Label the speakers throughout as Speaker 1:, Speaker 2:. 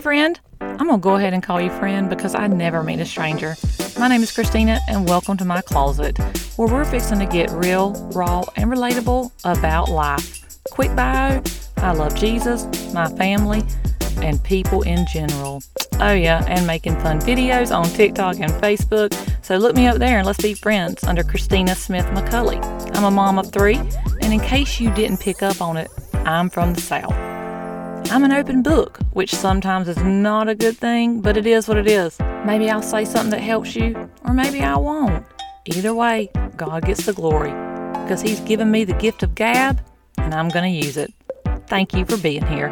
Speaker 1: Hey, friend. I'm going to go ahead and call you friend because I never meet a stranger. My name is Christina, and welcome to my closet, where we're fixing to get real, raw, and relatable about life. Quick bio I love Jesus, my family, and people in general. Oh, yeah, and making fun videos on TikTok and Facebook. So look me up there and let's be friends under Christina Smith McCulley. I'm a mom of three, and in case you didn't pick up on it, I'm from the South. I'm an open book, which sometimes is not a good thing, but it is what it is. Maybe I'll say something that helps you, or maybe I won't. Either way, God gets the glory because He's given me the gift of gab, and I'm going to use it. Thank you for being here.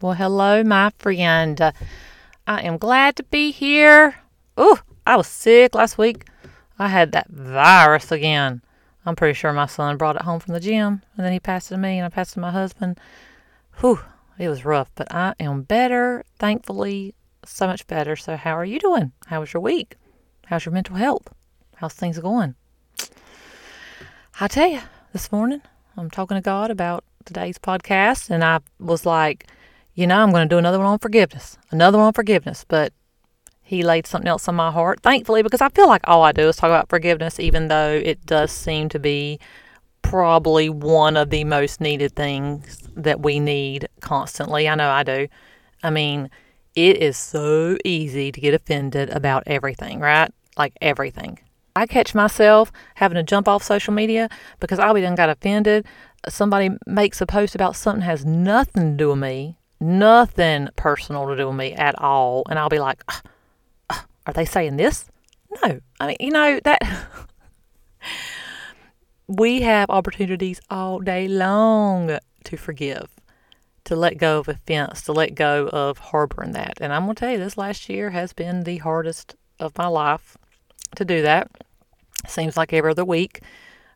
Speaker 1: Well, hello, my friend. Uh, I am glad to be here. Oh, I was sick last week. I had that virus again. I'm pretty sure my son brought it home from the gym, and then he passed it to me, and I passed it to my husband. Whew, it was rough, but I am better, thankfully, so much better. So, how are you doing? How was your week? How's your mental health? How's things going? I tell you, this morning I'm talking to God about today's podcast, and I was like, you know, I'm going to do another one on forgiveness, another one on forgiveness, but He laid something else on my heart, thankfully, because I feel like all I do is talk about forgiveness, even though it does seem to be probably one of the most needed things that we need constantly. I know I do. I mean, it is so easy to get offended about everything, right? Like everything. I catch myself having to jump off social media because I done got offended. Somebody makes a post about something has nothing to do with me, nothing personal to do with me at all, and I'll be like, "Are they saying this?" No, I mean, you know that we have opportunities all day long to forgive, to let go of offense, to let go of harboring that. And I'm going to tell you, this last year has been the hardest of my life to do that. Seems like every other week,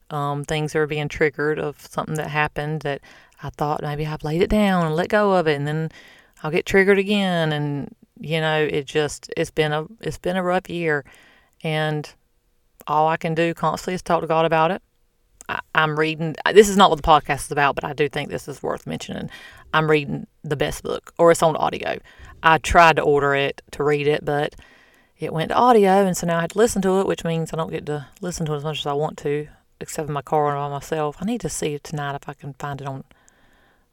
Speaker 1: um, things are being triggered of something that happened that I thought maybe I've laid it down and let go of it, and then I'll get triggered again. And you know, it just it's been a it's been a rough year, and all I can do constantly is talk to God about it I, am reading. This is not what the podcast is about, but I do think this is worth mentioning. I'm reading the best book, or it's on audio. I tried to order it to read it, but it went to audio, and so now I have to listen to it, which means I don't get to listen to it as much as I want to, except in my car and by myself. I need to see it tonight if I can find it on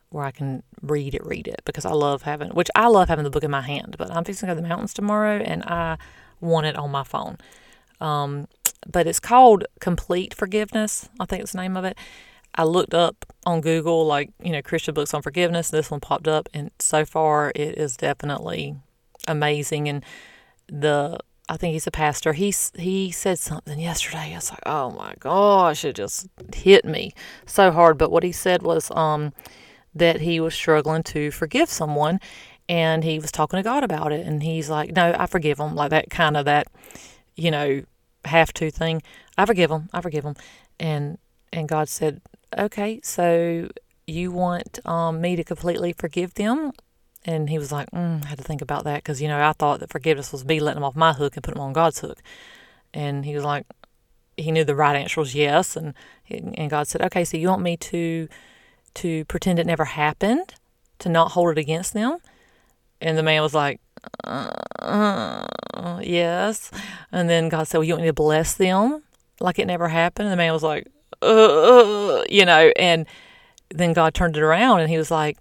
Speaker 1: where I can read it, read it, because I love having, which I love having the book in my hand. But I'm fixing to go to the mountains tomorrow, and I want it on my phone. Um, but it's called Complete Forgiveness. I think it's the name of it. I looked up on Google, like, you know, Christian books on forgiveness. This one popped up, and so far it is definitely amazing. And the, I think he's a pastor. He, he said something yesterday. I was like, oh my gosh, it just hit me so hard. But what he said was um, that he was struggling to forgive someone, and he was talking to God about it. And he's like, no, I forgive him. Like that kind of that, you know, have to thing. I forgive them. I forgive them. And and God said, okay, so you want um, me to completely forgive them? And he was like, mm, I had to think about that because you know I thought that forgiveness was me letting them off my hook and putting them on God's hook. And he was like, he knew the right answer was yes. And and God said, okay, so you want me to to pretend it never happened, to not hold it against them? And the man was like, uh, yes. And then God said, Well, you want me to bless them like it never happened? And the man was like, uh, you know, and then God turned it around and he was like,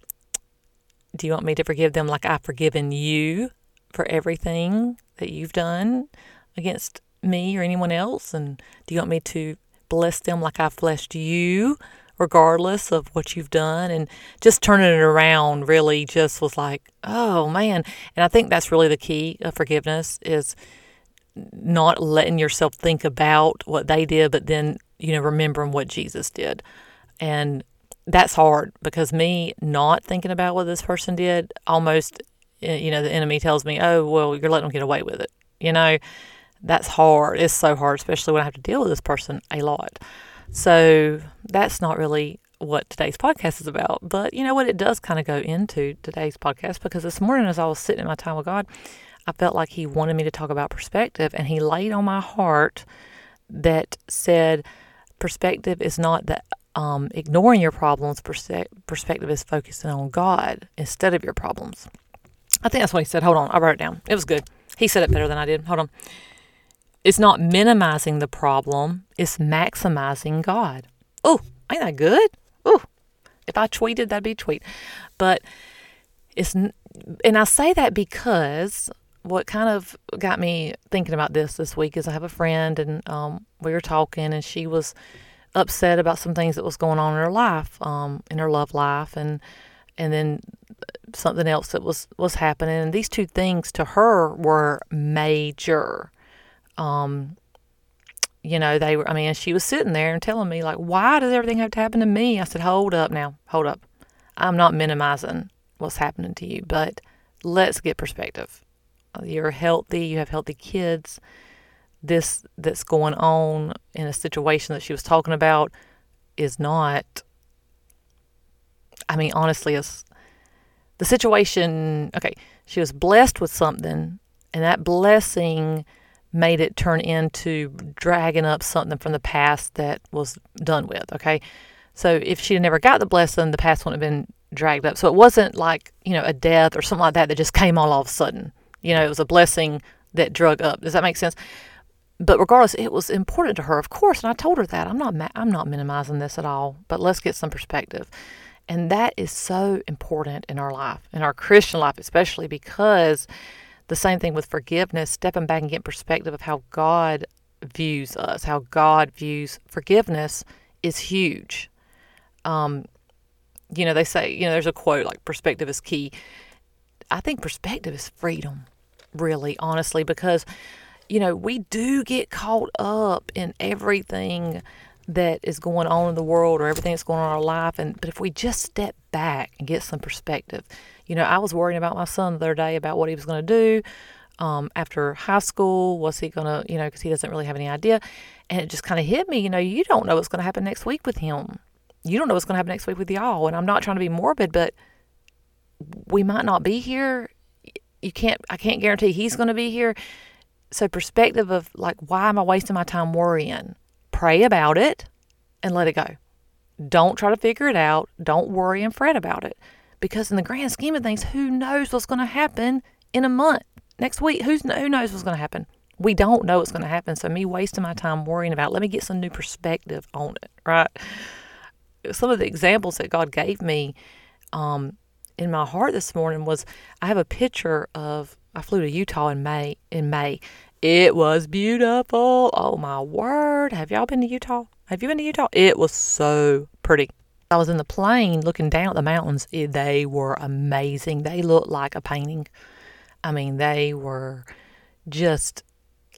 Speaker 1: Do you want me to forgive them like I've forgiven you for everything that you've done against me or anyone else? And do you want me to bless them like I've blessed you regardless of what you've done. And just turning it around really just was like, oh man. And I think that's really the key of forgiveness is not letting yourself think about what they did, but then, you know, remembering what Jesus did. And that's hard because me not thinking about what this person did almost, eh, you know, the enemy tells me, oh, well, you're letting them get away with it. You know, that's hard. It's so hard, especially when I have to deal with this person a lot. So that's not really what today's podcast is about. But you know what? It does kind of go into today's podcast because this morning, as I was sitting in my time with God, I felt like He wanted me to talk about perspective, and He laid on my heart that said, perspective is not that um, ignoring your problems, perspective is focusing on God instead of your problems. I think that's what he said. Hold on. I wrote it down. It was good. He said it better than I did. Hold on. It's not minimizing the problem, it's maximizing God. Oh, ain't that good? Oh, if I tweeted, that'd be tweet. But it's, and I say that because what kind of got me thinking about this this week is I have a friend and um, we were talking and she was upset about some things that was going on in her life, um, in her love life, and and then something else that was was happening. And these two things to her were major. Um, you know, they were. I mean, she was sitting there and telling me like, "Why does everything have to happen to me?" I said, "Hold up, now, hold up. I'm not minimizing what's happening to you, but let's get perspective. You're healthy. You have healthy kids." this that's going on in a situation that she was talking about is not I mean honestly it's the situation okay she was blessed with something and that blessing made it turn into dragging up something from the past that was done with okay? So if she had never got the blessing the past wouldn't have been dragged up. So it wasn't like you know a death or something like that that just came all, all of a sudden. You know it was a blessing that drug up. Does that make sense? But regardless, it was important to her, of course, and I told her that. I'm not ma- I'm not minimizing this at all. But let's get some perspective, and that is so important in our life, in our Christian life, especially because the same thing with forgiveness, stepping back and getting perspective of how God views us, how God views forgiveness, is huge. Um, you know, they say, you know, there's a quote like perspective is key. I think perspective is freedom, really, honestly, because you know, we do get caught up in everything that is going on in the world or everything that's going on in our life. And but if we just step back and get some perspective, you know, I was worrying about my son the other day about what he was going to do um, after high school. Was he going to, you know, because he doesn't really have any idea. And it just kind of hit me, you know, you don't know what's going to happen next week with him. You don't know what's going to happen next week with y'all. And I'm not trying to be morbid, but we might not be here. You can't, I can't guarantee he's going to be here so perspective of like why am i wasting my time worrying pray about it and let it go. Don't try to figure it out. Don't worry and fret about it. Because in the grand scheme of things who knows what's going to happen in a month next week? Who's who knows what's going to happen? We don't know what's going to happen so me wasting my time worrying about it, let me get some new perspective on it right? Some of the examples that god gave me um, in my heart this morning was i have a picture of I flew to Utah in May. In May, it was beautiful. Oh my word! Have y'all been to Utah? Have you been to Utah? It was so pretty. I was in the plane looking down at the mountains. They were amazing. They looked like a painting. I mean, they were just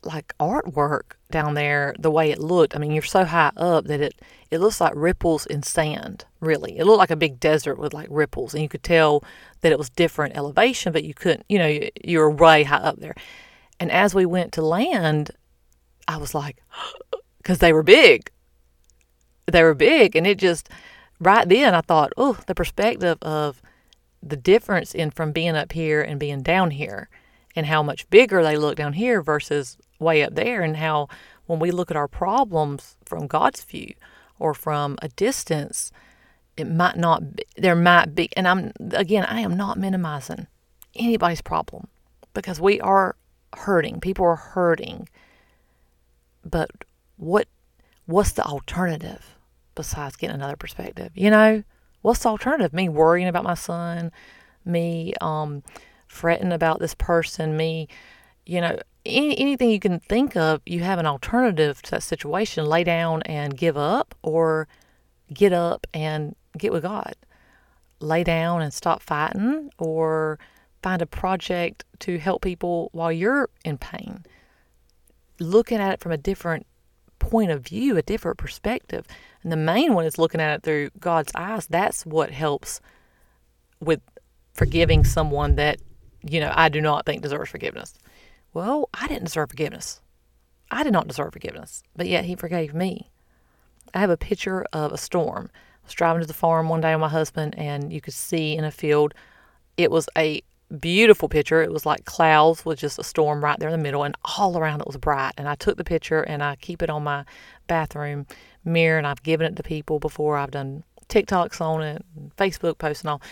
Speaker 1: like artwork down there the way it looked. I mean, you're so high up that it it looks like ripples in sand, really. It looked like a big desert with like ripples and you could tell that it was different elevation, but you couldn't, you know, you, you were way high up there. And as we went to land, I was like cuz they were big. They were big and it just right then I thought, "Oh, the perspective of the difference in from being up here and being down here." and how much bigger they look down here versus way up there, and how when we look at our problems from God's view or from a distance, it might not be, there might be, and I'm again, I am not minimizing anybody's problem because we are hurting. People are hurting. But what what's the alternative besides getting another perspective? You know, what's the alternative? Me worrying about my son, me um, fretting about this person, me, you know, any, anything you can think of, you have an alternative to that situation. Lay down and give up, or get up and get with God. Lay down and stop fighting, or find a project to help people while you're in pain. Looking at it from a different point of view, a different perspective. And the main one is looking at it through God's eyes. That's what helps with forgiving someone that you know, I do not think deserves forgiveness. Well, I didn't deserve forgiveness. I did not deserve forgiveness, but yet he forgave me. I have a picture of a storm. I was driving to the farm one day with my husband, and you could see in a field, it was a beautiful picture. It was like clouds with just a storm right there in the middle, and all around it was bright. And I took the picture and I keep it on my bathroom mirror, and I've given it to people before. I've done TikToks on it, Facebook posts, and all.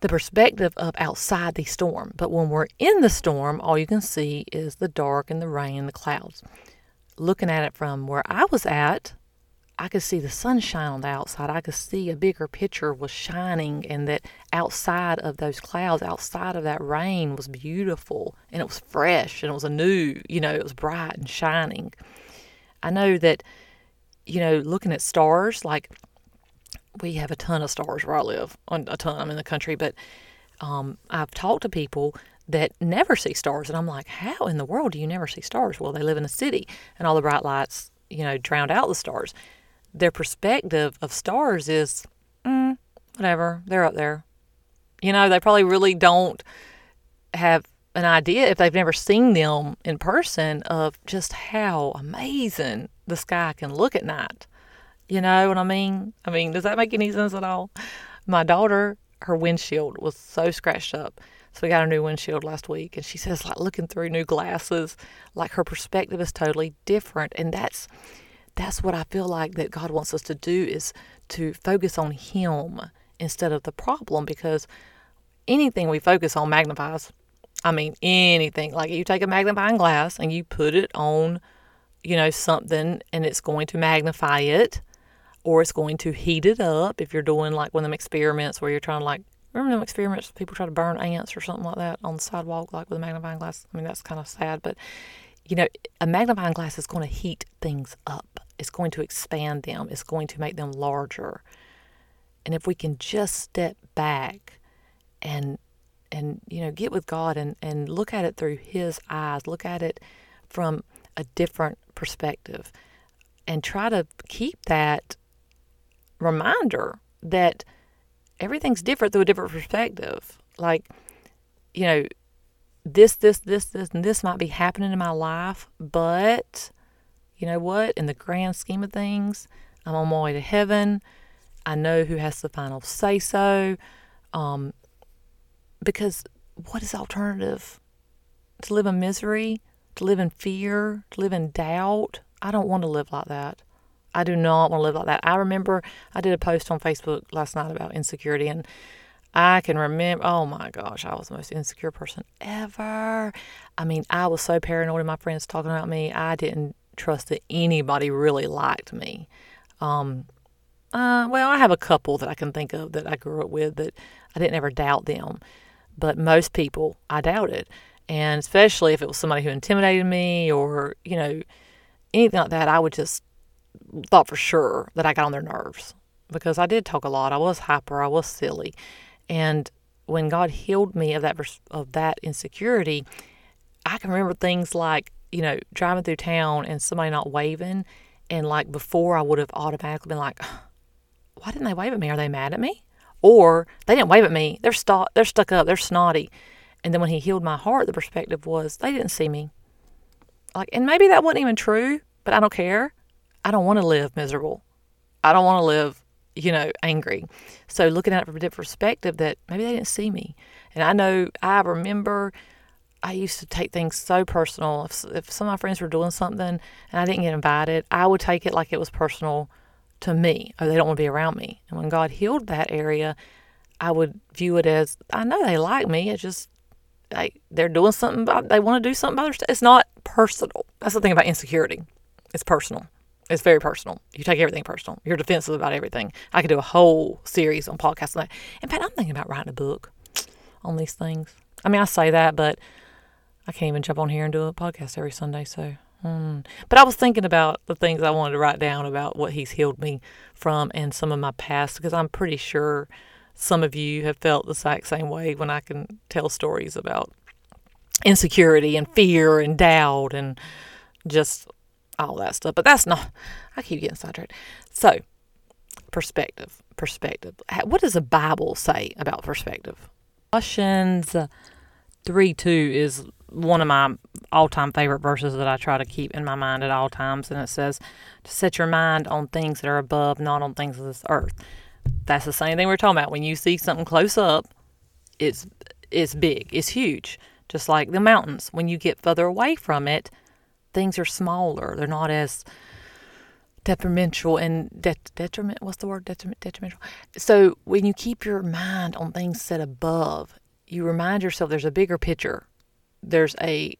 Speaker 1: the perspective of outside the storm. But when we're in the storm, all you can see is the dark and the rain and the clouds. Looking at it from where I was at, I could see the sunshine on the outside. I could see a bigger picture was shining, and that outside of those clouds, outside of that rain, was beautiful and it was fresh and it was a new, you know, it was bright and shining. I know that, you know, looking at stars, like we have a ton of stars where I live, a ton. I'm in the country, but um, I've talked to people that never see stars, and I'm like, how in the world do you never see stars? Well, they live in a city, and all the bright lights, you know, drowned out the stars their perspective of stars is mm, whatever, they're up there. You know, they probably really don't have an idea if they've never seen them in person of just how amazing the sky can look at night. You know what I mean? I mean, does that make any sense at all? My daughter, her windshield was so scratched up. So we got a new windshield last week and she says like looking through new glasses, like her perspective is totally different and that's that's what I feel like that God wants us to do is to focus on Him instead of the problem because anything we focus on magnifies. I mean, anything. Like you take a magnifying glass and you put it on, you know, something and it's going to magnify it or it's going to heat it up if you're doing like one of them experiments where you're trying to like remember them experiments people try to burn ants or something like that on the sidewalk like with a magnifying glass i mean that's kind of sad but you know, a magnifying glass is going to heat things up. It's going to expand them. It's going to make them larger. And if we can just step back and and you know get with God and and look at it through his eyes, look at it from a different perspective and try to keep that reminder that everything's different through a different perspective. Like, you know, this, this, this, this, and this might be happening in my life, but you know what? In the grand scheme of things, I'm on my way to heaven. I know who has the final say so. Um, because what is alternative? To live in misery, to live in fear, to live in doubt. I don't want to live like that. I do not want to live like that. I remember I did a post on Facebook last night about insecurity and I can remember, oh my gosh, I was the most insecure person ever. I mean, I was so paranoid of my friends talking about me. I didn't trust that anybody really liked me. Um, uh, well, I have a couple that I can think of that I grew up with that I didn't ever doubt them. But most people I doubted. And especially if it was somebody who intimidated me or, you know, anything like that, I would just thought for sure that I got on their nerves because I did talk a lot. I was hyper, I was silly. And when God healed me of that of that insecurity, I can remember things like you know driving through town and somebody not waving, and like before I would have automatically been like, why didn't they wave at me? Are they mad at me? Or they didn't wave at me. They're stu- they're stuck up. They're snotty. And then when He healed my heart, the perspective was they didn't see me. Like, and maybe that wasn't even true, but I don't care. I don't want to live miserable. I don't want to live you know, angry. So looking at it from a different perspective that maybe they didn't see me. And I know I remember I used to take things so personal. If, if some of my friends were doing something and I didn't get invited, I would take it like it was personal to me. Or they don't want to be around me. And when God healed that area, I would view it as I know they like me. It's just they, they're doing something. they want to do something by their. It's not personal. That's the thing about insecurity. It's personal. It's very personal. You take everything personal. You're defensive about everything. I could do a whole series on podcasts on that. In fact, I'm thinking about writing a book on these things. I mean, I say that, but I can't even jump on here and do a podcast every Sunday. So, hmm. but I was thinking about the things I wanted to write down about what He's healed me from and some of my past because I'm pretty sure some of you have felt the exact same way when I can tell stories about insecurity and fear and doubt and just all that stuff. But that's not, I keep getting sidetracked. So, perspective, perspective. What does the Bible say about perspective? Colossians 3 2 is one of my all time favorite verses that I try to keep in my mind at all times. And it says, to set your mind on things that are above, not on things of this earth. That's the same thing we're talking about. When you see something close up, it's it's big, it's huge. Just like the mountains. When you get further away from it, things are smaller. They're not as detrimental and det- detriment. What's the word? Detriment, detrimental. So when you keep your mind on things set above, you remind yourself there's a bigger picture. There's a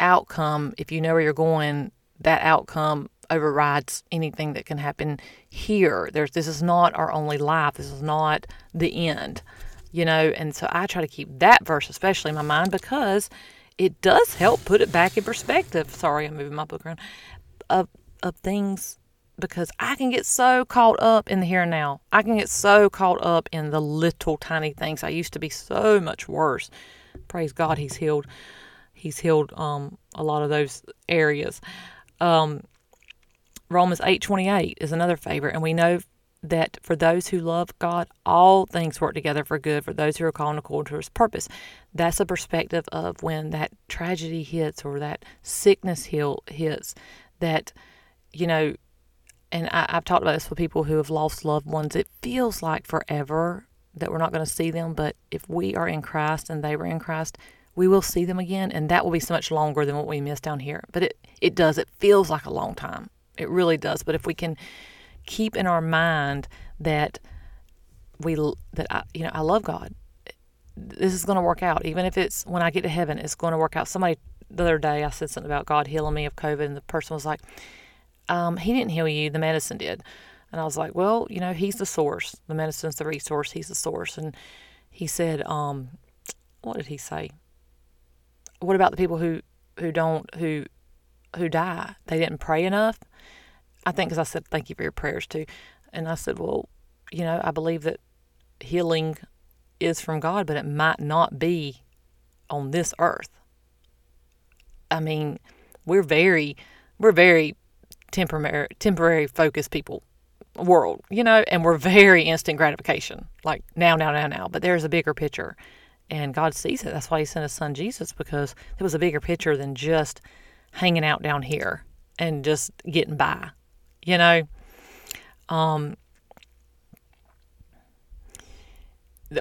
Speaker 1: outcome. If you know where you're going, that outcome overrides anything that can happen here. There's this is not our only life. This is not the end. You know, and so I try to keep that verse especially in my mind because it does help put it back in perspective. Sorry, I'm moving my book around. Of of things because I can get so caught up in the here and now. I can get so caught up in the little tiny things. I used to be so much worse. Praise God, He's healed. He's healed um, a lot of those areas. Um, Romans eight twenty eight is another favorite, and we know that for those who love God, all things work together for good for those who are called according to His purpose. That's a perspective of when that tragedy hits or that sickness hits. That you know and I, have talked about this with people who have lost loved ones. It feels like forever that we're not going to see them, but if we are in Christ and they were in Christ, we will see them again, and that will be so much longer than what we miss down here. But it it does. It feels like a long time. It really does. But if we can keep in our mind that we that I, you know I love God, this is going to work out. Even if it's when I get to heaven, it's going to work out. Somebody the other day I said something about God healing me of COVID, and the person was like um, he didn't heal you, the medicine did. And I was like, well, you know, he's the source. The medicine's the resource. He's the source. And he said, um, what did he say? What about the people who, who don't, who, who die? They didn't pray enough. I think because I said, thank you for your prayers too. And I said, well, you know, I believe that healing is from God, but it might not be on this earth. I mean, we're very, we're very temporary temporary focused people world, you know, and we're very instant gratification, like now, now, now, now. But there's a bigger picture, and God sees it. That's why He sent His Son Jesus because there was a bigger picture than just hanging out down here and just getting by, you know. Um.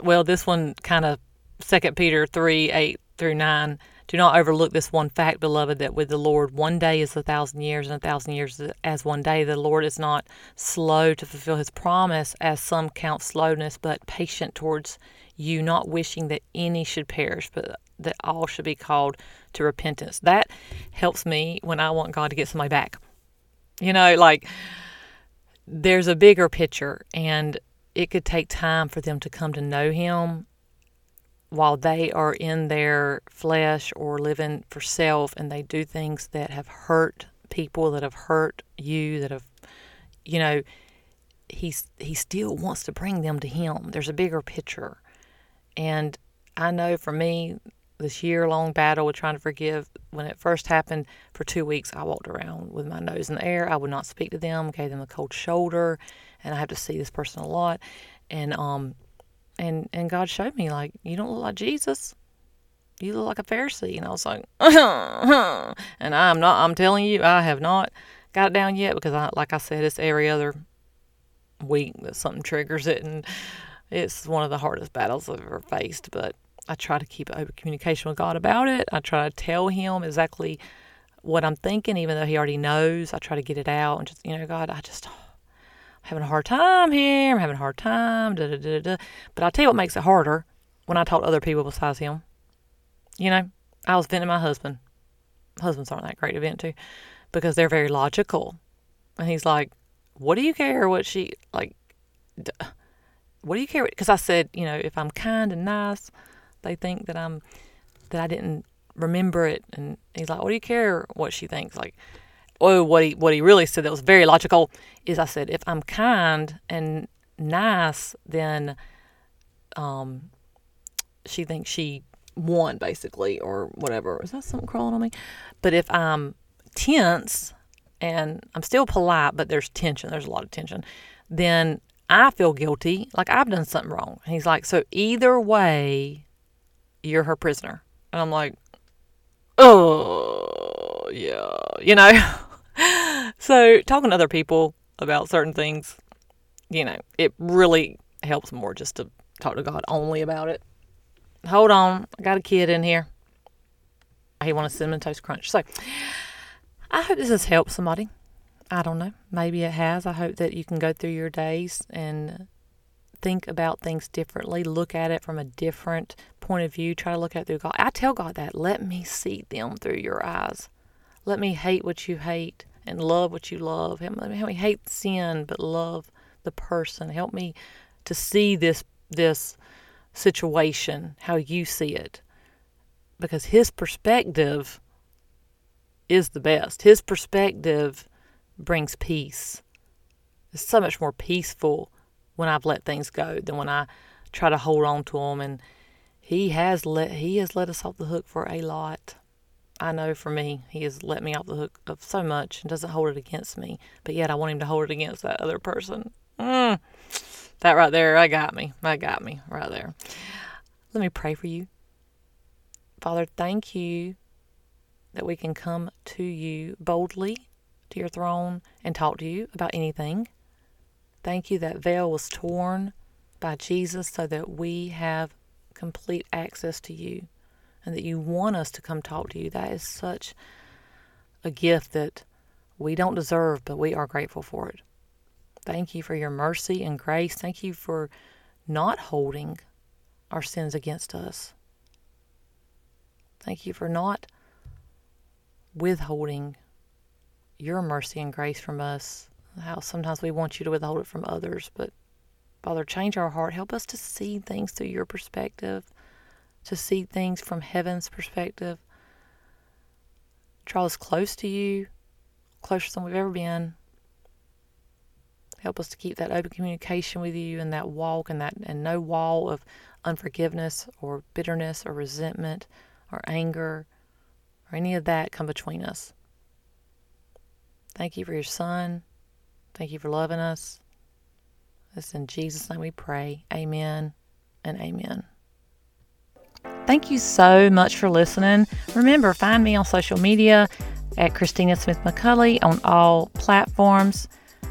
Speaker 1: Well, this one kind of Second Peter three eight through nine do not overlook this one fact, beloved, that with the Lord one day is a thousand years, and a thousand years as one day. The Lord is not slow to fulfill his promise, as some count slowness, but patient towards you, not wishing that any should perish, but that all should be called to repentance. That helps me when I want God to get somebody back. You know, like there's a bigger picture, and it could take time for them to come to know Him while they are in their flesh or living for self and they do things that have hurt people that have hurt you that have you know he's he still wants to bring them to him. There's a bigger picture. And i know for me this year long battle with trying to forgive when it first happened for two weeks i walked around with my nose in the air i would not speak to them gave them a cold shoulder and i have to see this person a lot and um and and God showed me like you don't look like Jesus. You look like a Pharisee, and I was like, and I'm not. I'm telling you, I have not got it down yet because I, like I said, it's every other week that something triggers it, and it's one of the hardest battles I've ever faced. But I try to keep open communication with God about it. I try to tell Him exactly what I'm thinking, even though He already knows. I try to get it out and just, you know, God, I just oh, i'm having a hard time here. I'm having a hard time. Da, da, da, da. But I'll tell you what makes it harder when I talk to other people besides him. You know, I was venting my husband. Husbands aren't that great to vent to because they're very logical. And he's like, What do you care what she, like, what do you care? Because I said, you know, if I'm kind and nice, they think that I'm, that I didn't remember it. And he's like, What do you care what she thinks? Like, oh, what he what he really said that was very logical is I said if I'm kind and nice, then um, she thinks she won basically or whatever. Is that something crawling on me? But if I'm tense and I'm still polite, but there's tension, there's a lot of tension, then I feel guilty, like I've done something wrong. And he's like, so either way, you're her prisoner. And I'm like, oh, yeah, you know? so talking to other people about certain things, you know, it really helps more just to talk to God only about it. Hold on, I got a kid in here. He wants a cinnamon toast crunch. So I hope this has helped somebody. I don't know. Maybe it has. I hope that you can go through your days and think about things differently, look at it from a different point of view, try to look at it through God. I tell God that. Let me see them through your eyes. Let me hate what you hate and love what you love. Help me, help me hate sin but love the person. Help me to see this this situation how you see it. Because his perspective is the best. His perspective brings peace. It's so much more peaceful when I've let things go than when I try to hold on to them. And He has let He has let us off the hook for a lot. I know for me, He has let me off the hook of so much and doesn't hold it against me. But yet I want Him to hold it against that other person. Mm, that right there, I got me. I got me right there. Let me pray for you. Father, thank you that we can come to you boldly to your throne and talk to you about anything. Thank you that veil was torn by Jesus so that we have complete access to you and that you want us to come talk to you. That is such a gift that we don't deserve, but we are grateful for it. Thank you for your mercy and grace. Thank you for not holding our sins against us. Thank you for not withholding your mercy and grace from us. How sometimes we want you to withhold it from others, but Father, change our heart. Help us to see things through your perspective, to see things from heaven's perspective. Draw us close to you, closer than we've ever been. Help us to keep that open communication with you and that walk and that and no wall of unforgiveness or bitterness or resentment or anger or any of that come between us. Thank you for your son. Thank you for loving us. This in Jesus' name we pray. Amen and amen. Thank you so much for listening. Remember, find me on social media at Christina Smith McCulley on all platforms.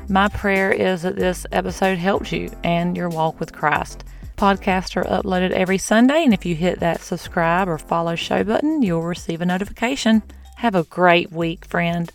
Speaker 1: My prayer is that this episode helps you and your walk with Christ. Podcasts are uploaded every Sunday, and if you hit that subscribe or follow show button, you'll receive a notification. Have a great week, friend.